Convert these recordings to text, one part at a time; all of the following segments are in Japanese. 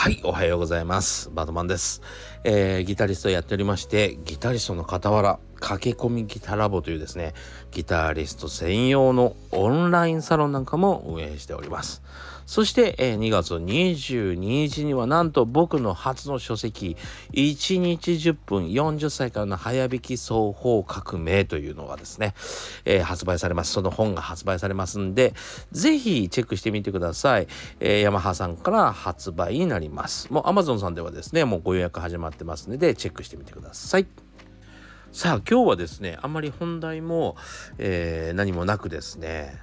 はい、おはようございます。バドマンです。えー、ギタリストやっておりまして、ギタリストの傍ら、駆け込みギタラボというですね、ギタリスト専用のオンラインサロンなんかも運営しております。そして、えー、2月22日にはなんと僕の初の書籍1日10分40歳からの早弾き双方革命というのがですね、えー、発売されます。その本が発売されますんで、ぜひチェックしてみてください。えー、ヤマハさんから発売になります。もう Amazon さんではですね、もうご予約始まってますので、チェックしてみてください。さあ今日はですねあんまり本題も、えー、何もなくですね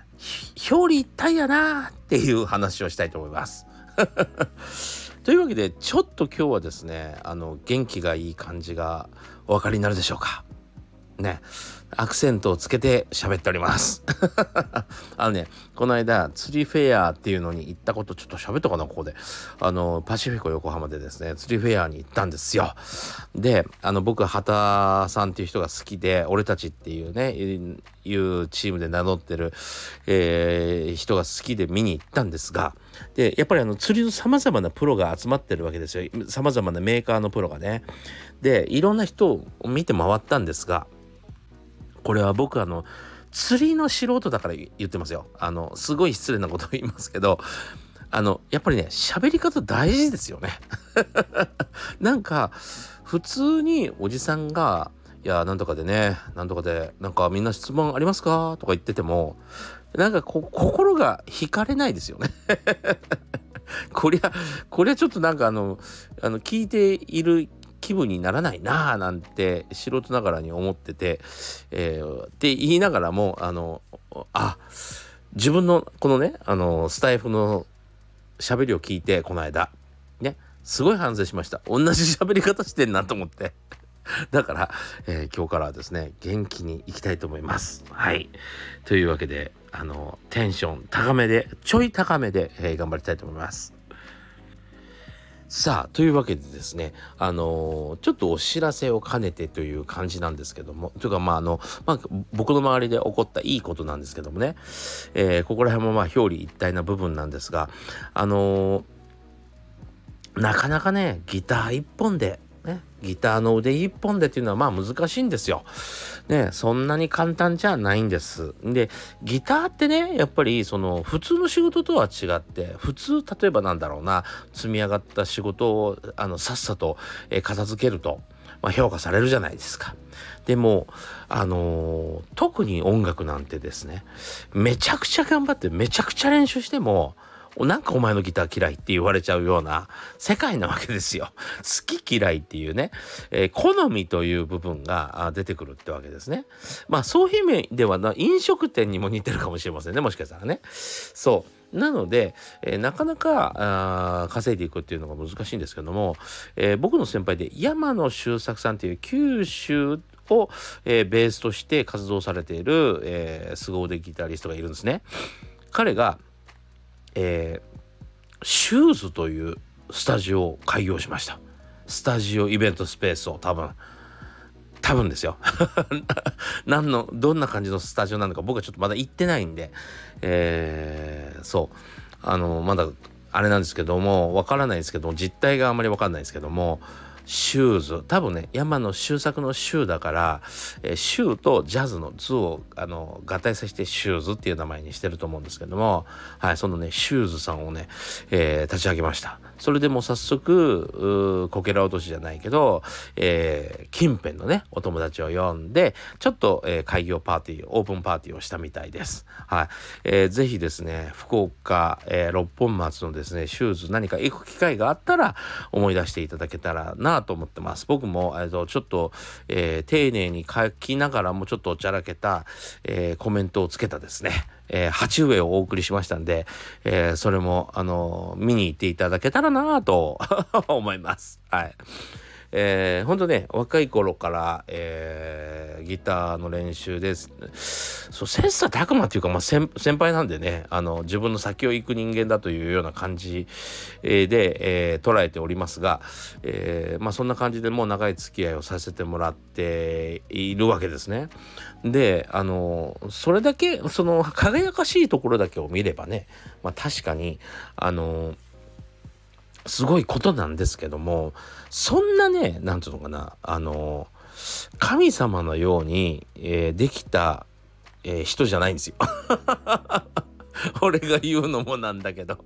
表裏一体やなっていう話をしたいと思います。というわけでちょっと今日はですねあの元気がいい感じがお分かりになるでしょうか。ねアクセントをつけて喋っております。あのねこの間釣りフェアっていうのに行ったことちょっと喋ったかなここで。あのパシフィコ横浜でですね釣りフェアに行ったんですよ。であの僕畑さんっていう人が好きで俺たちっていうねいうチームで名乗ってる、えー、人が好きで見に行ったんですがでやっぱりあの釣りのさまざまなプロが集まってるわけですよ。さまざまなメーカーのプロがね。でいろんな人を見て回ったんですがこれは僕あの釣りの素人だから言ってますよ。あのすごい失礼なことを言いますけどあのやっぱりね喋り方大事ですよね。なんか普通におじさんが「いやなんとかでねなんとかでなんかみんな質問ありますか?」とか言っててもなんか心が惹かれないですよね。こりゃこりゃちょっとなんかあのあの聞いている気分にならないなあなんて素人ながらに思ってて、えー、って言いながらもあのあ自分のこのねあのスタイフの喋りを聞いてこの間ねすごい反省しました。同じ喋り方してんなと思って。だから、えー、今日からはですね元気にいきたいと思います。はい。というわけであのテンション高めでちょい高めで、えー、頑張りたいと思います。さあというわけでですねあのー、ちょっとお知らせを兼ねてという感じなんですけどもというかまああの、まあ、僕の周りで起こったいいことなんですけどもね、えー、ここら辺もまあ表裏一体な部分なんですがあのー、なかなかねギター一本でね、ギターの腕一本でっていうのはまあ難しいんですよ。ね、そんなに簡単じゃないんです。で、ギターってね、やっぱりその普通の仕事とは違って、普通、例えばなんだろうな、積み上がった仕事をあのさっさと、え片付けると、まあ、評価されるじゃないですか。でも、あのー、特に音楽なんてですね、めちゃくちゃ頑張ってめちゃくちゃ練習しても、なんかお前のギター嫌いって言われちゃうような世界なわけですよ。好き嫌いっていうね、えー、好みという部分が出てくるってわけですね。まあそういう意味ではな飲食店にも似てるかもしれませんねもしかしたらね。そうなので、えー、なかなか稼いでいくっていうのが難しいんですけども、えー、僕の先輩で山野周作さんっていう九州を、えー、ベースとして活動されている、えー、凄腕ギタリストがいるんですね。彼がえー、シューズというスタジオを開業しました。スタジオイベントスペースを多分多分ですよ。何のどんな感じのスタジオなのか僕はちょっとまだ行ってないんでえー、そう。あのまだあれなんですけどもわからないですけども実態があんまりわかんないですけどもシューズ。多分ね山の周作のシューだから、えー、シューとジャズの図をあの合体させてシューズっていう名前にしてると思うんですけども、はい、そのねシューズさんをね、えー、立ち上げました。それでも早速こけら落としじゃないけど、えー、近辺のねお友達を呼んでちょっと、えー、開業パーティーオープンパーティーをしたみたいです。はい、えー、ぜひですね福岡、えー、六本松のですねシューズ何か行く機会があったら思い出していただけたらなと思ってます。僕も、えー、とちょっと、えー、丁寧に書きながらもちょっとおちゃらけた、えー、コメントをつけたですね、えー、鉢植えをお送りしましたんで、えー、それも、あの見に行っていただけたらなと 思います。はい。えー、ほんとね若い頃から、えー、ギターの練習ですそう切磋琢磨っていうか、まあ、先先輩なんでねあの自分の先を行く人間だというような感じ、で、えー、捉えておりますが、えー、まあそんな感じでもう長い付き合いをさせてもらっているわけですね。であのそれだけその輝かしいところだけを見ればね、まあ、確かにあのすごいことなんですけどもそんなね何ていうのかなあの神様のように、えー、できた、えー、人じゃないんですよ。俺が言うのもなんだけど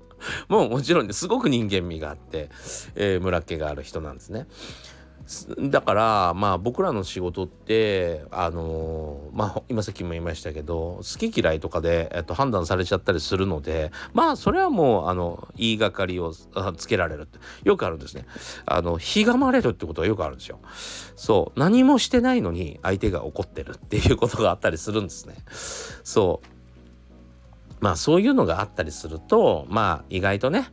もうもちろんねすごく人間味があって、えー、村っ気がある人なんですね。だからまあ僕らの仕事ってあのー、まあ今さっきも言いましたけど好き嫌いとかで、えっと、判断されちゃったりするのでまあそれはもうあの言いがかりをつけられるってよくあるんですね。あのひがまれるってことはよくあるんですよ。そう何もしてないのに相手が怒ってるっていうことがあったりするんですね。そうまあそういうのがあったりするとまあ意外とね、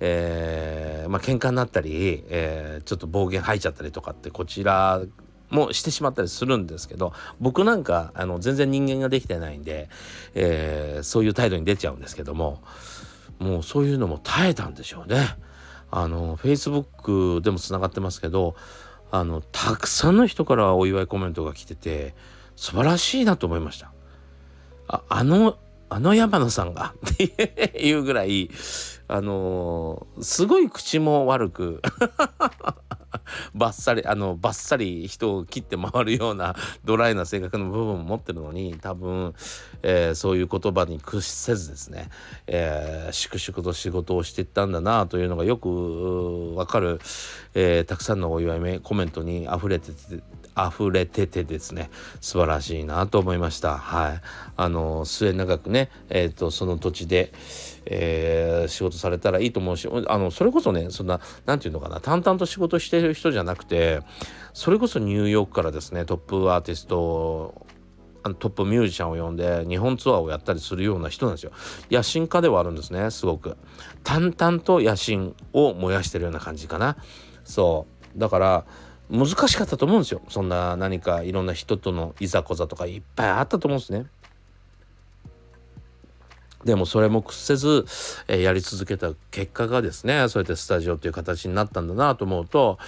えー、まあ喧嘩になったり、えー、ちょっと暴言吐いちゃったりとかってこちらもしてしまったりするんですけど僕なんかあの全然人間ができてないんで、えー、そういう態度に出ちゃうんですけどももうそういうのも耐えたんでしょうね。あの Facebook でもつながってますけどあのたくさんの人からお祝いコメントが来てて素晴らしいなと思いました。ああのあの山野さんがっていうぐらい、あのー、すごい口も悪くバッサリあのバッサリ人を切って回るようなドライな性格の部分も持ってるのに多分、えー、そういう言葉に屈せずですね、えー、粛々と仕事をしていったんだなというのがよくわかる、えー、たくさんのお祝いコメントに溢れてて溢れててですね素晴らしいなと思いました。はい。あの末永くねえっ、ー、とその土地で、えー、仕事されたらいいと思うしあのそれこそねそんな何て言うのかな淡々と仕事してる人じゃなくてそれこそニューヨークからですねトップアーティストトップミュージシャンを呼んで日本ツアーをやったりするような人なんですよ。野心家ではあるんですねすごく。淡々と野心を燃やしてるような感じかな。そう。だから難しかったと思うんですよそんな何かいろんな人とのいざこざとかいっぱいあったと思うんですねでもそれも屈せず、え、やり続けた結果がですねそうやってスタジオという形になったんだなと思うと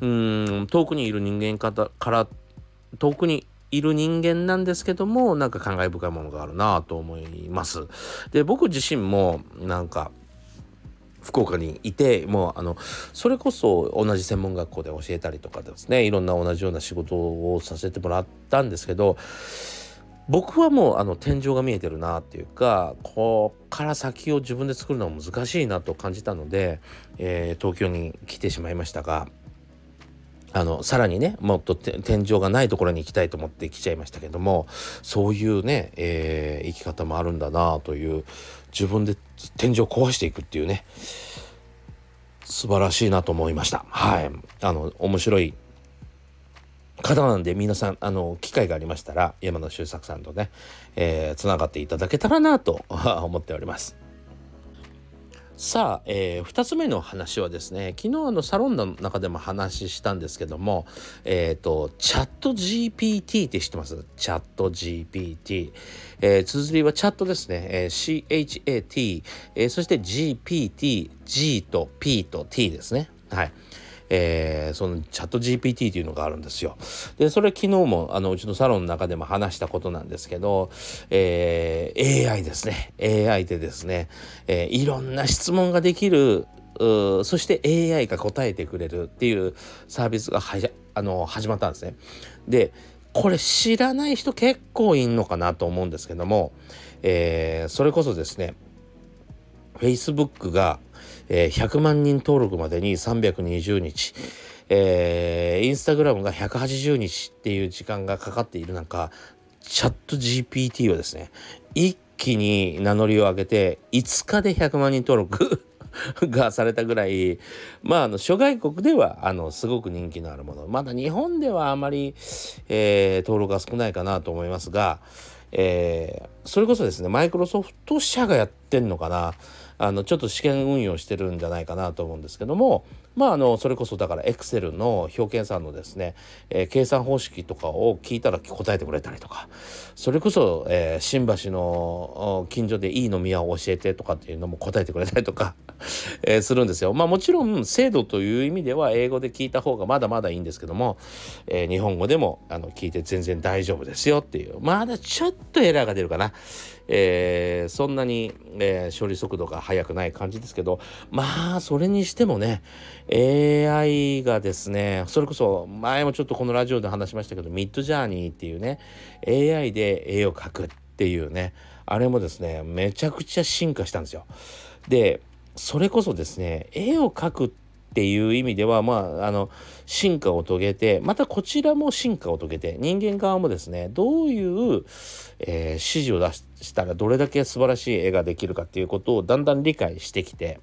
うん遠くにいる人間から遠くにいる人間なんですけどもなんか感慨深いものがあるなと思います。で僕自身もなんか福岡にいてもうあのそれこそ同じ専門学校で教えたりとかですねいろんな同じような仕事をさせてもらったんですけど僕はもうあの天井が見えてるなっていうかこっから先を自分で作るのは難しいなと感じたので、えー、東京に来てしまいましたがあのさらにねもっと天井がないところに行きたいと思って来ちゃいましたけどもそういうね、えー、生き方もあるんだなという自分で天井壊していくっていうね素晴らしいなと思いました。はい。あの面白い方なんで皆さんあの機会がありましたら山田周作さんとねつな、えー、がっていただけたらなと思っております。さあ、えー、2つ目の話はですね昨日あのサロンの中でも話したんですけどもえっ、ー、とチャット GPT って知ってます？チャット GPT、えー、綴りはチャットですね、えー、CHAT、えー、そして GPT G と P と T ですね。はい。えー、そのチャット GPT というのがあるんですよ。でそれ昨日もあのうちのサロンの中でも話したことなんですけど、えー、AI ですね AI でですね、えー、いろんな質問ができるそして AI が答えてくれるっていうサービスがはじあの始まったんですね。でこれ知らない人結構いんのかなと思うんですけども、えー、それこそですね Facebook がえー、100万人登録までに320日、えー、インスタグラムが180日っていう時間がかかっている中チャット GPT はですね一気に名乗りを上げて5日で100万人登録 がされたぐらいまああの諸外国ではあのすごく人気のあるもの。まだ日本ではあまり、えー、登録が少ないかなと思いますが、えー、それこそですねマイクロソフト社がやってんのかな。あのちょっと試験運用してるんじゃないかなと思うんですけどもまああのそれこそだからエクセルの表計算のですね、えー、計算方式とかを聞いたら答えてくれたりとかそれこそ、えー、新橋の近所でいい飲み屋を教えてとかっていうのも答えてくれたりとか えー、するんですよ。まあもちろん精度という意味では英語で聞いた方がまだまだいいんですけども、えー、日本語でもあの聞いて全然大丈夫ですよっていうまだちょっとエラーが出るかなえー、そんなに、えー、処理速度が速くない感じですけどまあそれにしてもね AI がですねそれこそ前もちょっとこのラジオで話しましたけどミッドジャーニーっていうね AI で絵を描くっていうねあれもですねめちゃくちゃ進化したんですよ。でそれこそですね絵を描くっていう意味ではまああの進化を遂げてまたこちらも進化を遂げて人間側もですねどういう、えー、指示を出したらどれだけ素晴らしい絵ができるかっていうことをだんだん理解してきて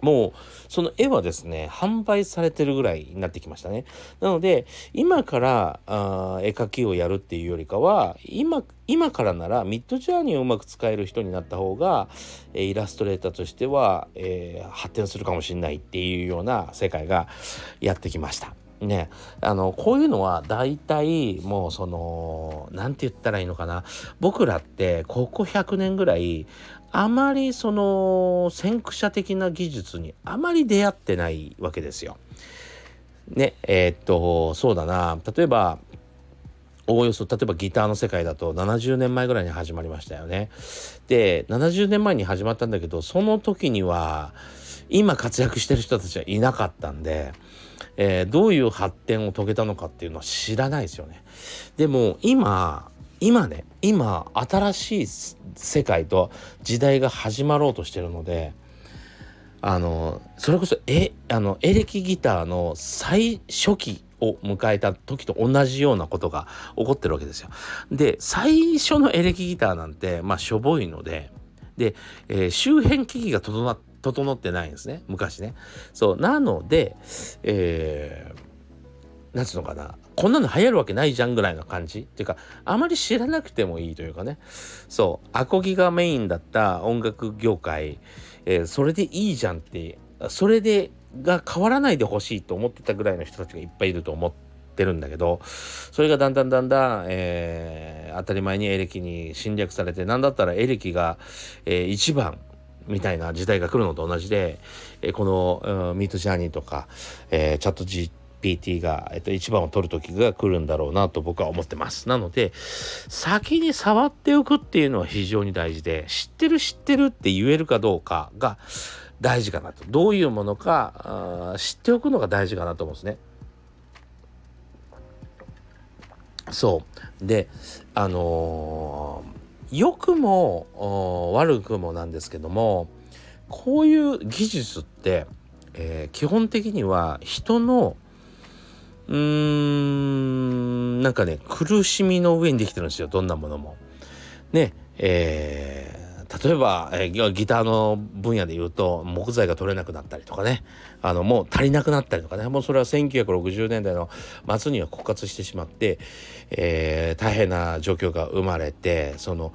もうその絵はですね販売されてるぐらいになってきましたね。なので今からあ絵描きをやるっていうよりかは今今からならミッドジャーニーをうまく使える人になった方が、イラストレーターとしては、えー、発展するかもしれないっていうような世界がやってきました。ね、あのこういうのは大体もうその何て言ったらいいのかな。僕らってここ100年ぐらいあまりその先駆者的な技術にあまり出会ってないわけですよ。ねえー、っとそうだな例えばおおよそ例えばギターの世界だと70年前ぐらいに始まりましたよね。で70年前に始まったんだけどその時には今活躍してる人たちはいなかったんで、えー、どういう発展を遂げたのかっていうのは知らないですよね。でも今今ね今新しい世界と時代が始まろうとしてるのであのそれこそえあのエレキギターの最初期を迎えた時と同じようなことが起こってるわけですよ。で最初のエレキギターなんてまあしょぼいのでで、えー、周辺機器が整ってないんですね昔ね。そうなので、えー、なんつうのかな。こんなの流行るわけないじゃんぐらいの感じ。っていうかあまり知らなくてもいいというかね。そう。アコギがメインだった音楽業界、えー、それでいいじゃんって。それでが変わらないでほしいと思ってたぐらいの人たちがいっぱいいると思ってるんだけど。それがだんだんだんだん、えー、当たり前にエレキに侵略されて何だったらエレキが、えー、一番みたいな時代が来るのと同じで、えー、この、うん、ミートジャーニーとか、えー、チャット PT が、えっと、一番を取る時が来るんだろうなと僕は思ってます。なので先に触っておくっていうのは非常に大事で知ってる知ってるって言えるかどうかが大事かなとどういうものか知っておくのが大事かなと思うんですね。そうであのー、良くも悪くもなんですけどもこういう技術って、えー、基本的には人のうーんなんかね苦しみの上にできてるんですよどんなものも。ねえー例えば、えー、ギターの分野で言うと木材が取れなくなったりとかねあのもう足りなくなったりとかねもうそれは1960年代の末には枯渇してしまって、えー、大変な状況が生まれてその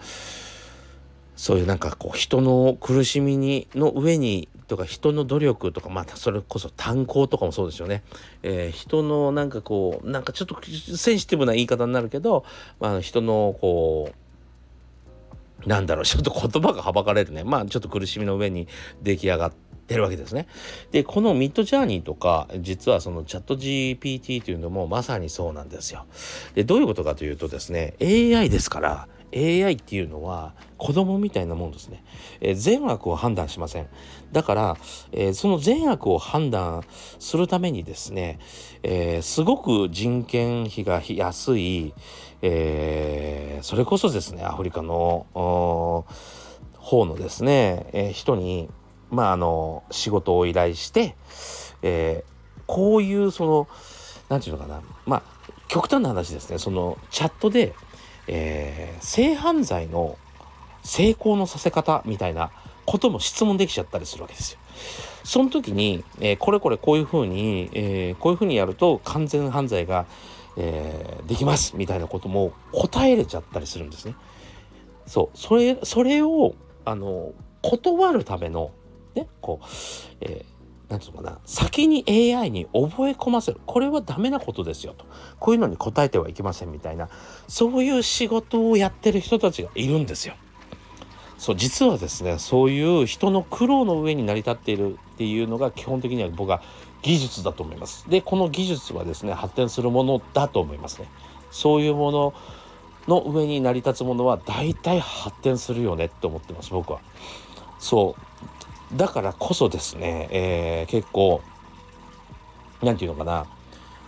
そういうなんかこう人の苦しみにの上にとか人の努力とかまたそれこそ炭鉱とかもそうですよね、えー、人のなんかこうなんかちょっとセンシティブな言い方になるけど、まあ、人のこうなんだろう、ちょっと言葉がはばかれるね。まあ、ちょっと苦しみの上に出来上がってるわけですね。で、このミッドジャーニーとか、実はそのチャット GPT というのもまさにそうなんですよ。で、どういうことかというとですね、AI ですから、AI っていうのは子供みたいなもんですね、えー、善悪を判断しません。だから、えー、その善悪を判断するためにですね、えー、すごく人件費が安い、えそれこそですねアフリカの方のですね、え人にまああの仕事を依頼して、えこういうその何て言うのかな。まあ極端な話ですね。そのチャットでえー、性犯罪の成功のさせ方みたいなことも質問できちゃったりするわけですよ。その時に、えー、これこれこういうふうに、えー、こういうふうにやると完全犯罪が、えー、できますみたいなことも答えれちゃったりするんですね。そうそれそれをあの断るためのねこう、えー、なんていうのかな先に AI に覚え込ませるこれはダメなことですよとこういうのに答えてはいけませんみたいなそういう仕事をやってる人たちがいるんですよ。そう実はですねそういう人の苦労の上に成り立っているっていうのが基本的には僕は技術だと思います。でこの技術はですね発展するものだと思いますね。そういうものの上に成り立つものは大体発展するよねって思ってます僕は。そうだからこそですね、えー、結構何て言うのかな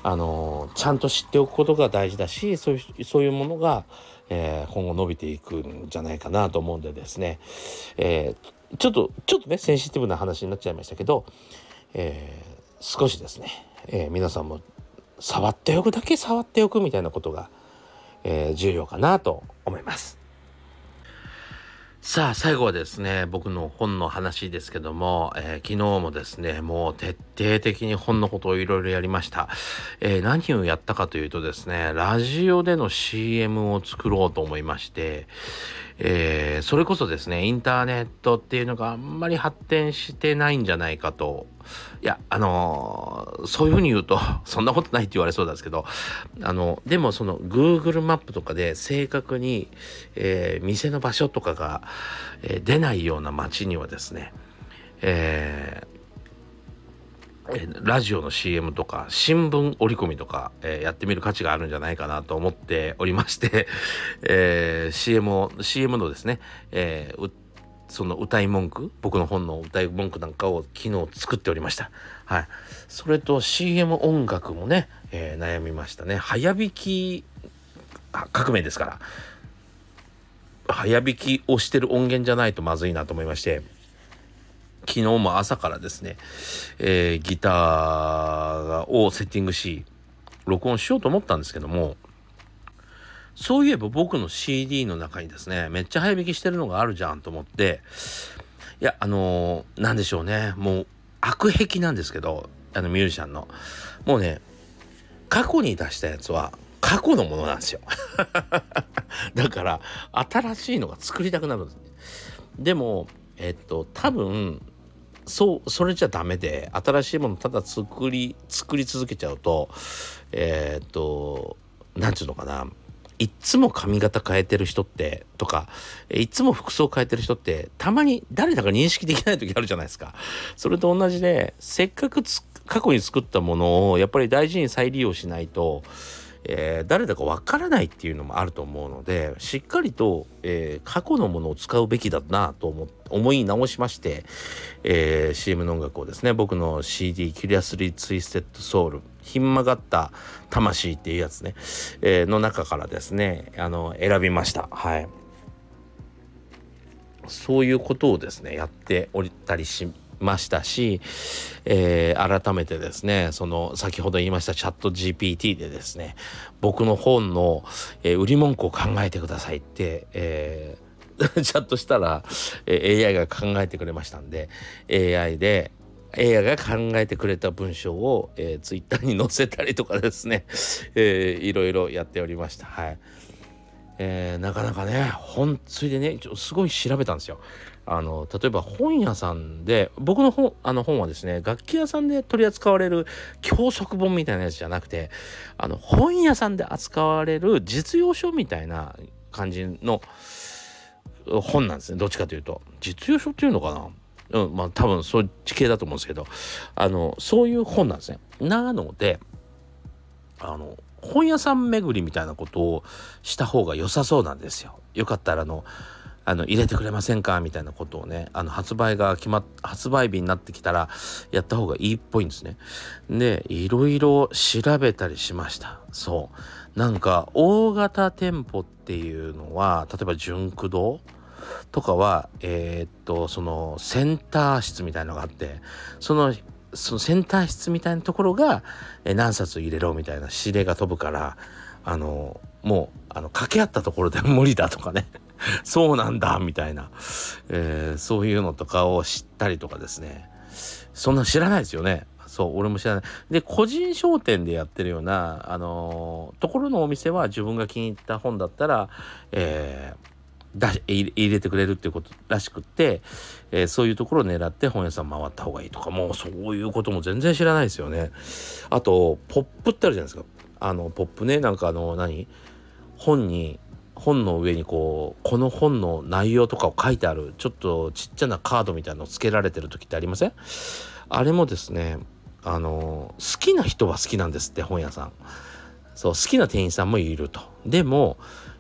あのちゃんと知っておくことが大事だしそういうそういうものが、えー、今後伸びていくんじゃないかなと思うんでですね、えー、ちょっとちょっとねセンシティブな話になっちゃいましたけど、えー、少しですね、え皆さんも触っておくだけ触っておくみたいなことが、え重要かなと思います。さあ最後はですね僕の本の話ですけども、えー、昨日もですねもう徹底的に本のことをいろいろやりました、えー、何をやったかというとですねラジオでの CM を作ろうと思いまして、えー、それこそですねインターネットっていうのがあんまり発展してないんじゃないかといやあのー、そういうふうに言うと そんなことないって言われそうなんですけどあのでもその Google マップとかで正確に、えー、店の場所とかが、えー、出ないような街にはですね、えラジオの CM とか新聞折り込みとか、えー、やってみる価値があるんじゃないかなと思っておりまして、えー、CM を CM のですね、えー、その歌い文句僕の本の歌い文句なんかを昨日作っておりました。はい。それと CM 音楽もね、えー、悩みましたね。早弾き革命ですから。早弾きをしてる音源じゃないとまずいなと思いまして昨日も朝からですね、えー、ギターをセッティングし録音しようと思ったんですけどもそういえば僕の CD の中にですね、めっちゃ早弾きしてるのがあるじゃんと思って、いや、あのー、なんでしょうね、もう悪癖なんですけど、あのミュージシャンの。もうね、過去に出したやつは過去のものなんですよ。だから、新しいのが作りたくなるんです。でも、えっと、多分、そう、それじゃダメで、新しいものただ作り、作り続けちゃうと、えー、っと、なんちゅうのかな、いつも髪型変えてる人ってとかいつも服装変えてる人ってたまに誰だか認識できない時あるじゃないですか。それと同じでせっかく過去に作ったものをやっぱり大事に再利用しないとえー、誰だかわからないっていうのもあると思うのでしっかりと、えー、過去のものを使うべきだなと思思い直しまして、えー、CM の音楽をですね僕の CD「Curiously Twisted Soul」ひん曲がった魂っていうやつね、え、の中からですねあの選びました。はい。そういうことをですねやっておりたりしましたし、えー、改めてですねその先ほど言いましたチャット GPT でですね僕の本の、えー、売り文句を考えてくださいって、えー、チャットしたら、え、AI が考えてくれましたんで AI で AI が考えてくれた文章を、えー、Twitter に載せたりとかですね、えー、いろいろやっておりましたはい。えー、なかなかね本それでねすごい調べたんですよ。あの例えば本屋さんで僕の本あの本はですね楽器屋さんで取り扱われる教則本みたいなやつじゃなくてあの本屋さんで扱われる実用書みたいな感じの本なんですねどっちかというと実用書っていうのかな？うんまあ多分そっち系だと思うんですけどあのそういう本なんですね。なのであの本屋さん巡りみたいなことをした方が良さそうなんですよ。よかったらあのあの入れてくれませんかみたいなことをねあの発売が決まっ発売日になってきたらやった方がいいっぽいんですね。でいろいろ調べたりしました。そうなんか大型店舗っていうのは例えば純駆堂とかはえー、っとそのセンター室みたいのがあってそのそのセンター室みたいなところが、え何冊入れろみたいな指令が飛ぶからあのもうあの掛け合ったところで無理だとかね。そうなんだみたいな、えー、そういうのとかを知ったりとかですね。そんな知らないですよね。そう俺も知らない。で個人商店でやってるようなあの、ところのお店は自分が気に入った本だったら、えー出入れてくれるっていうことらしくって、えー、そういうところを狙って本屋さん回った方がいいとかもうそういうことも全然知らないですよね。あとポップってあるじゃないですか。あのポップねなんかあの何？本に本の上にこうこの本の内容とかを書いてあるちょっとちっちゃなカードみたいなのつけられてる時ってありません？あれもですねあの好きな人は好きなんですって本屋さん。そう好きな店員さんもいると。でも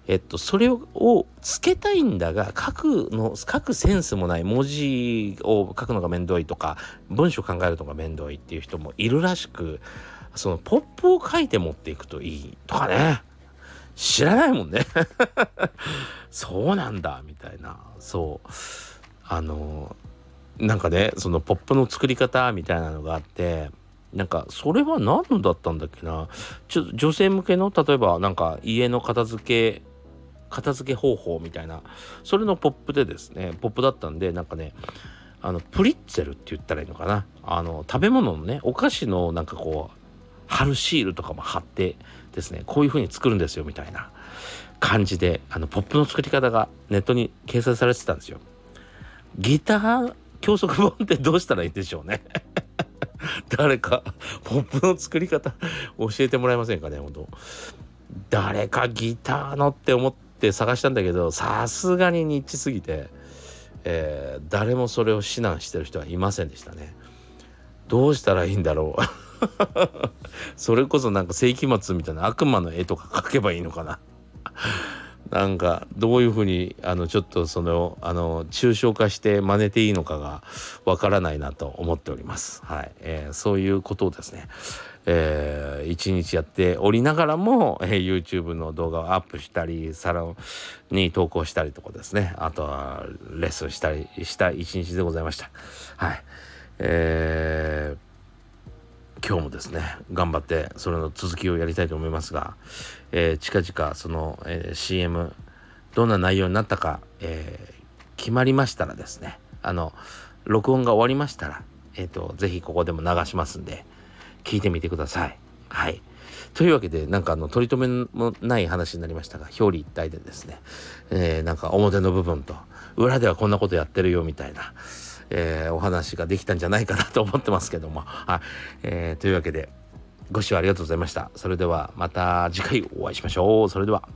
えっと、それをつけたいんだが書くの書くセンスもない文字を書くのがめんどいとか文章考えるのがめんどいっていう人もいるらしくそのポップを書いて持っていくといいとかね。知らないもんね。そうなんだみたいな。そう。あのなんかねそのポップの作り方みたいなのがあってなんかそれは何だったんだっけな。ちょ女性向けの例えばなんか家の片付け片付け方法みたいな。それのポップでですねポップだったんでなんかねあのプリッツェルって言ったらいいのかな。あの食べ物のねお菓子のなんかこう貼るシールとかも貼ってですねこういう風に作るんですよみたいな感じであのポップの作り方がネットに掲載されてたんですよ。ギター教則本ってどうしたらいいんでしょうね。誰かポップの作り方教えてもらえませんかね本当。誰かギターのって思って探したんだけどさすがにニッチすぎて、えー、誰もそれを指南してる人はいませんでしたね。どうしたらいいんだろう。それこそなんか世紀末みたいな悪魔の絵とか描けばいいのかな。なんかどういうふうにあのちょっとそのあの抽象化して真似ていいのかがわからないなと思っております。はい、えー、そういうことをですね、えー、一日やっておりながらも、えー、YouTube の動画をアップしたりサロンに投稿したりとかですねあとはレッスンしたりした一日でございました。はい、えー今日もですね頑張ってそれの続きをやりたいと思いますが、えー、近々その、えー、CM どんな内容になったか、えー、決まりましたらですねあの録音が終わりましたらえっ、ー、とぜひここでも流しますんで聞いてみてくださいはいというわけでなんかあの取り留めもない話になりましたが表裏一体でですね、えー、なんか表の部分と裏ではこんなことやってるよみたいなえー、お話ができたんじゃないかなと思ってますけども。はい。えー、というわけで、ご視聴ありがとうございました。それではまた次回お会いしましょう。それでは。